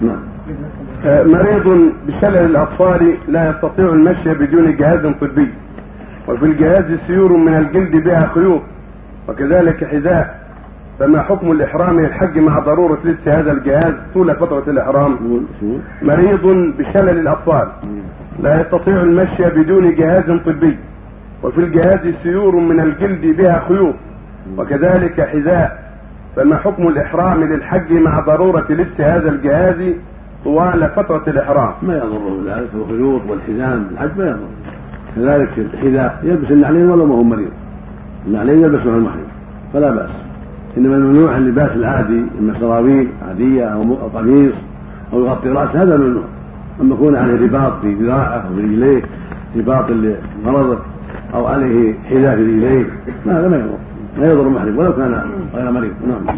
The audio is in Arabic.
نعم. آه، مريض بشلل الأطفال لا يستطيع المشي بدون جهاز طبي وفي الجهاز سيور من الجلد بها خيوط وكذلك حذاء فما حكم الإحرام للحج مع ضرورة لبس هذا الجهاز طول فترة الإحرام؟ مريض بشلل الأطفال لا يستطيع المشي بدون جهاز طبي وفي الجهاز سيور من الجلد بها خيوط وكذلك حذاء فما حكم الإحرام للحج مع ضرورة لبس هذا الجهاز طوال فترة الإحرام؟ ما يضره ذلك الخيوط والحزام الحج ما يضر كذلك الحذاء يلبس النعلين ولو ما هو مريض. النعلين يلبسها المحرم فلا بأس. إنما الممنوع اللباس العادي إما سراويل عادية أو م- أو قميص أو يغطي رأسه هذا ممنوع. أما يكون عليه رباط في ذراعه في رجليه رباط لمرضه أو عليه حذاء في رجليه هذا ما يضر ما يضر المحرم ولو كان غير مريض. نعم.